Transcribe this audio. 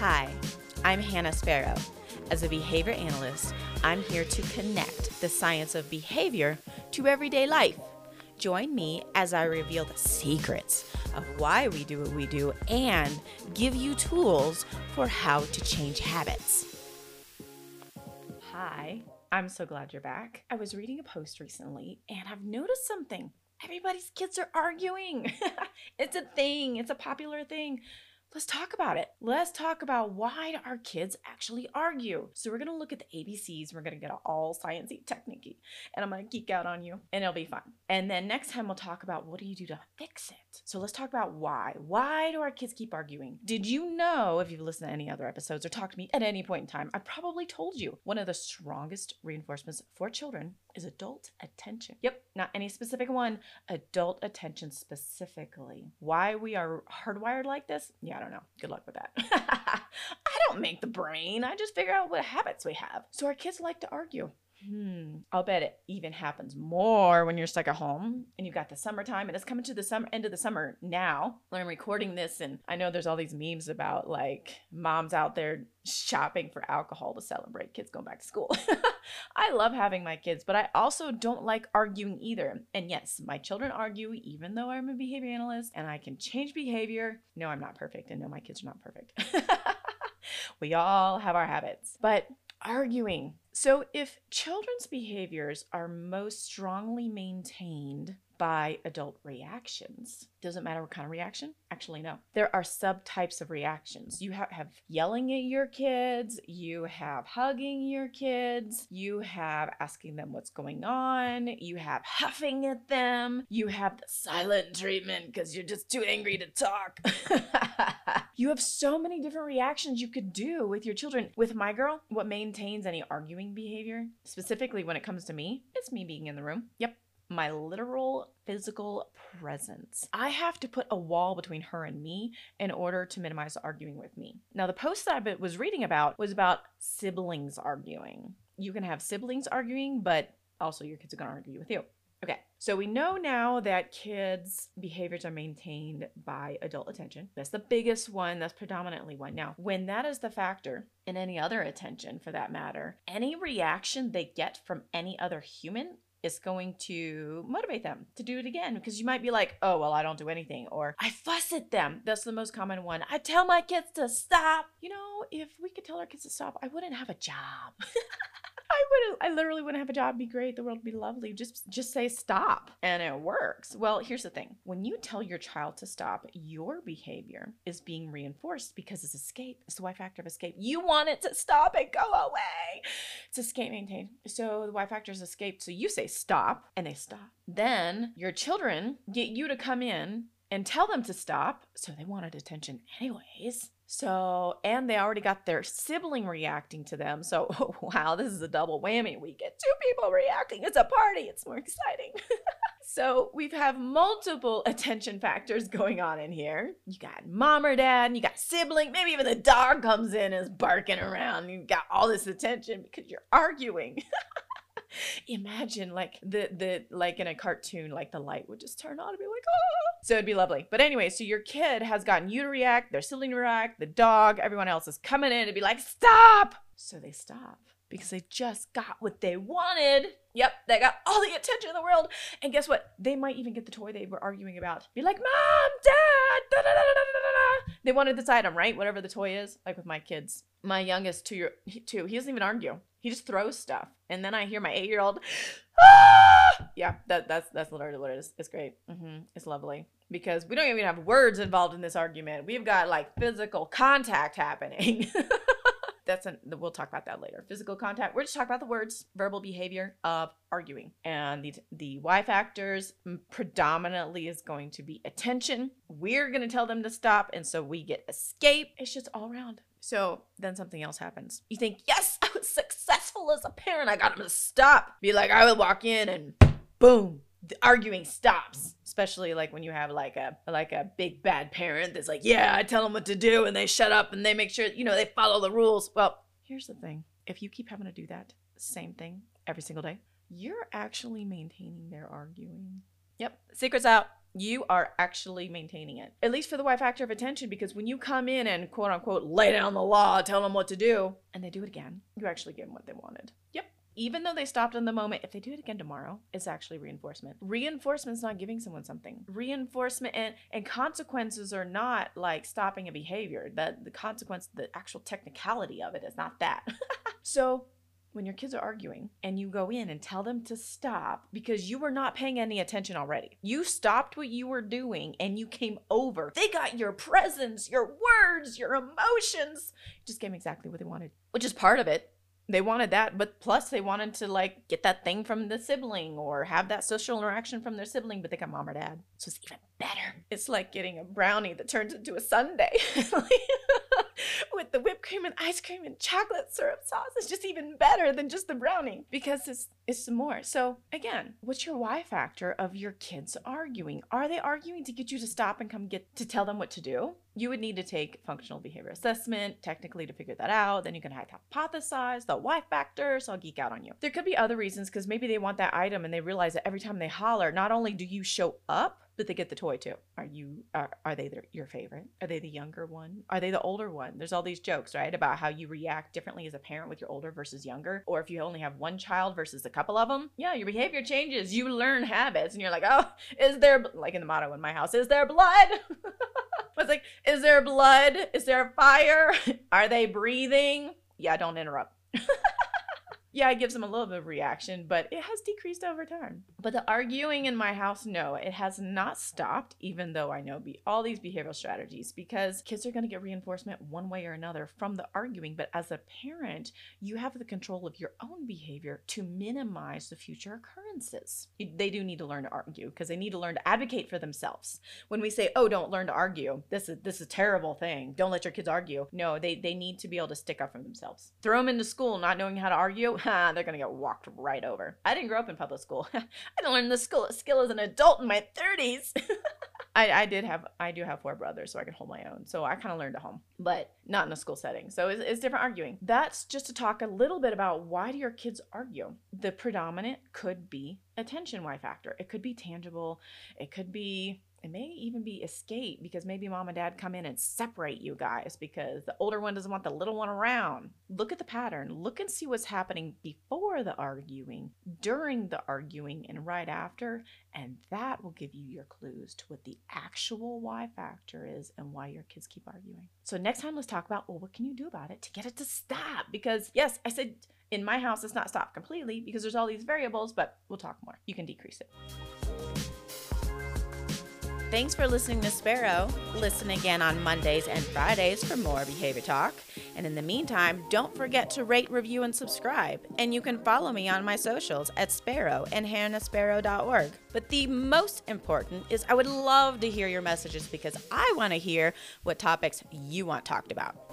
Hi, I'm Hannah Sparrow. As a behavior analyst, I'm here to connect the science of behavior to everyday life. Join me as I reveal the secrets of why we do what we do and give you tools for how to change habits. Hi, I'm so glad you're back. I was reading a post recently and I've noticed something. Everybody's kids are arguing. it's a thing, it's a popular thing let's talk about it. Let's talk about why do our kids actually argue. So we're gonna look at the ABCs. We're gonna get all sciencey technique, and I'm gonna geek out on you, and it'll be fun. And then next time we'll talk about what do you do to fix it. So let's talk about why. Why do our kids keep arguing? Did you know if you've listened to any other episodes or talked to me at any point in time, I probably told you one of the strongest reinforcements for children is adult attention. Yep, not any specific one, adult attention specifically. Why we are hardwired like this? Yeah, I don't know. Good luck with that. I don't make the brain, I just figure out what habits we have. So our kids like to argue. Hmm. I'll bet it even happens more when you're stuck at home and you've got the summertime and it's coming to the summer end of the summer now. I'm recording this and I know there's all these memes about like moms out there shopping for alcohol to celebrate kids going back to school. I love having my kids, but I also don't like arguing either. And yes, my children argue even though I'm a behavior analyst and I can change behavior. No, I'm not perfect and no, my kids are not perfect. we all have our habits. But arguing. So, if children's behaviors are most strongly maintained by adult reactions. Doesn't matter what kind of reaction? Actually, no. There are subtypes of reactions. You have, have yelling at your kids, you have hugging your kids, you have asking them what's going on, you have huffing at them, you have the silent treatment because you're just too angry to talk. you have so many different reactions you could do with your children. With my girl, what maintains any arguing behavior, specifically when it comes to me, it's me being in the room. Yep, my literal physical presence. I have to put a wall between her and me in order to minimize arguing with me. Now, the post that I was reading about was about siblings arguing. You can have siblings arguing, but also your kids are to argue with you. Okay, so we know now that kids' behaviors are maintained by adult attention. That's the biggest one, that's predominantly one. Now, when that is the factor, and any other attention for that matter, any reaction they get from any other human is going to motivate them to do it again because you might be like, oh, well, I don't do anything, or I fuss at them. That's the most common one. I tell my kids to stop. You know, if we could tell our kids to stop, I wouldn't have a job. I would I literally wouldn't have a job. Be great. The world would be lovely. Just just say stop and it works. Well, here's the thing. When you tell your child to stop, your behavior is being reinforced because it's escape. It's the Why-Factor of escape. You want it to stop and go away. It's escape maintained. So the Why-Factor is escape. So you say stop and they stop. Then your children get you to come in and tell them to stop. So they wanted attention anyways. So, and they already got their sibling reacting to them. So, oh, wow, this is a double whammy. We get two people reacting. It's a party. It's more exciting. so, we have multiple attention factors going on in here. You got mom or dad, and you got sibling. Maybe even the dog comes in and is barking around. You got all this attention because you're arguing. Imagine like the the like in a cartoon, like the light would just turn on and be like, oh. So it'd be lovely. But anyway, so your kid has gotten you to react, their sibling to react, the dog, everyone else is coming in to be like, stop. So they stop because they just got what they wanted. Yep, they got all the attention in the world. And guess what? They might even get the toy they were arguing about. Be like, Mom, Dad, da, da, da, they wanted this item, right? Whatever the toy is. Like with my kids, my youngest two year two, he doesn't even argue. He just throws stuff, and then I hear my eight year old, ah! yeah, that that's that's literally what it is. It's great. Mm-hmm. It's lovely because we don't even have words involved in this argument. We've got like physical contact happening. that's an, we'll talk about that later. Physical contact. We're just talking about the words, verbal behavior of arguing, and the the Why-Factors predominantly is going to be attention. We're going to tell them to stop, and so we get escape. It's just all around. So then something else happens. You think, yes, was successful as a parent. I got him to stop. Be like, I would walk in and boom, the arguing stops. Especially like when you have like a like a big bad parent that's like, yeah, I tell them what to do and they shut up and they make sure you know they follow the rules. Well, here's the thing: if you keep having to do that same thing every single day, you're actually maintaining their arguing. Yep, secret's out. You are actually maintaining it, at least for the Why-Factor of attention, because when you come in and quote unquote lay down the law, tell them what to do, and they do it again, you actually give them what they wanted. Yep. Even though they stopped in the moment, if they do it again tomorrow, it's actually reinforcement. Reinforcement's not giving someone something. Reinforcement and, and consequences are not like stopping a behavior. That the consequence, the actual technicality of it is not that. so when your kids are arguing and you go in and tell them to stop because you were not paying any attention already. You stopped what you were doing and you came over. They got your presence, your words, your emotions. You just gave them exactly what they wanted, which is part of it. They wanted that, but plus they wanted to like get that thing from the sibling or have that social interaction from their sibling, but they got mom or dad. So it's even better. It's like getting a brownie that turns into a sundae. with the whipped cream and ice cream and chocolate syrup sauce. It's just even better than just the brownie because it's it's some more. So again, what's your Why-Factor of your kids arguing? Are they arguing to get you to stop and come get to tell them what to do? You would need to take functional behavior assessment technically to figure that out. Then you can hypothesize the Why-Factor. So I'll geek out on you. There could be other reasons because maybe they want that item and they realize that every time they holler, not only do you show up, but they get the toy too. Are you are, are they your favorite? Are they the younger one? Are they the older one? There's all these jokes, right, about how you react differently as a parent with your older versus younger, or if you only have one child versus a couple of them. Yeah, your behavior changes. You learn habits, and you're like, oh, is there like in the motto in my house, is there blood? I was like, is there blood? Is there fire? Are they breathing? Yeah, don't interrupt yeah, it gives them a little bit of reaction, but it has decreased over time. But the arguing in my house, no, it has not stopped, even though I know be all these behavioral strategies, because kids are going to get reinforcement one way or another from the arguing. But as a parent, you have the control of your own behavior to minimize the future occurrences. They do need to learn to argue because they need to learn to advocate for themselves. When we say, "Oh, don't learn to argue," this is this is a terrible thing. Don't let your kids argue. No, they they need to be able to stick up for themselves. Throw them into school not knowing how to argue they're gonna get walked right over. I didn't grow up in public school. I didn't learn this skill, skill as an adult in my 30s. I, I did have I do have four brothers, so I can hold my own. So I kind of learned at home, but not in a school setting. So it's, it's different arguing. That's just to talk a little bit about why do your kids argue. The predominant could be attention Why-Factor. It could be tangible. It could be it may even be escape because maybe mom and dad come in and separate you guys because the older one doesn't want the little one around. Look at the pattern. Look and see what's happening before the arguing, during the arguing, and right after. And that will give you your clues to what the actual Why-Factor is and why your kids keep arguing. So, next time, let's talk about well, what can you do about it to get it to stop? Because, yes, I said in my house, it's not stopped completely because there's all these variables, but we'll talk more. You can decrease it. Thanks for listening to Sparrow. Listen again on Mondays and Fridays for more behavior talk. And in the meantime, don't forget to rate, review, and subscribe. And you can follow me on my socials at Sparrow and hannahsparrow.org. But the most important is I would love to hear your messages because I want to hear what topics you want talked about.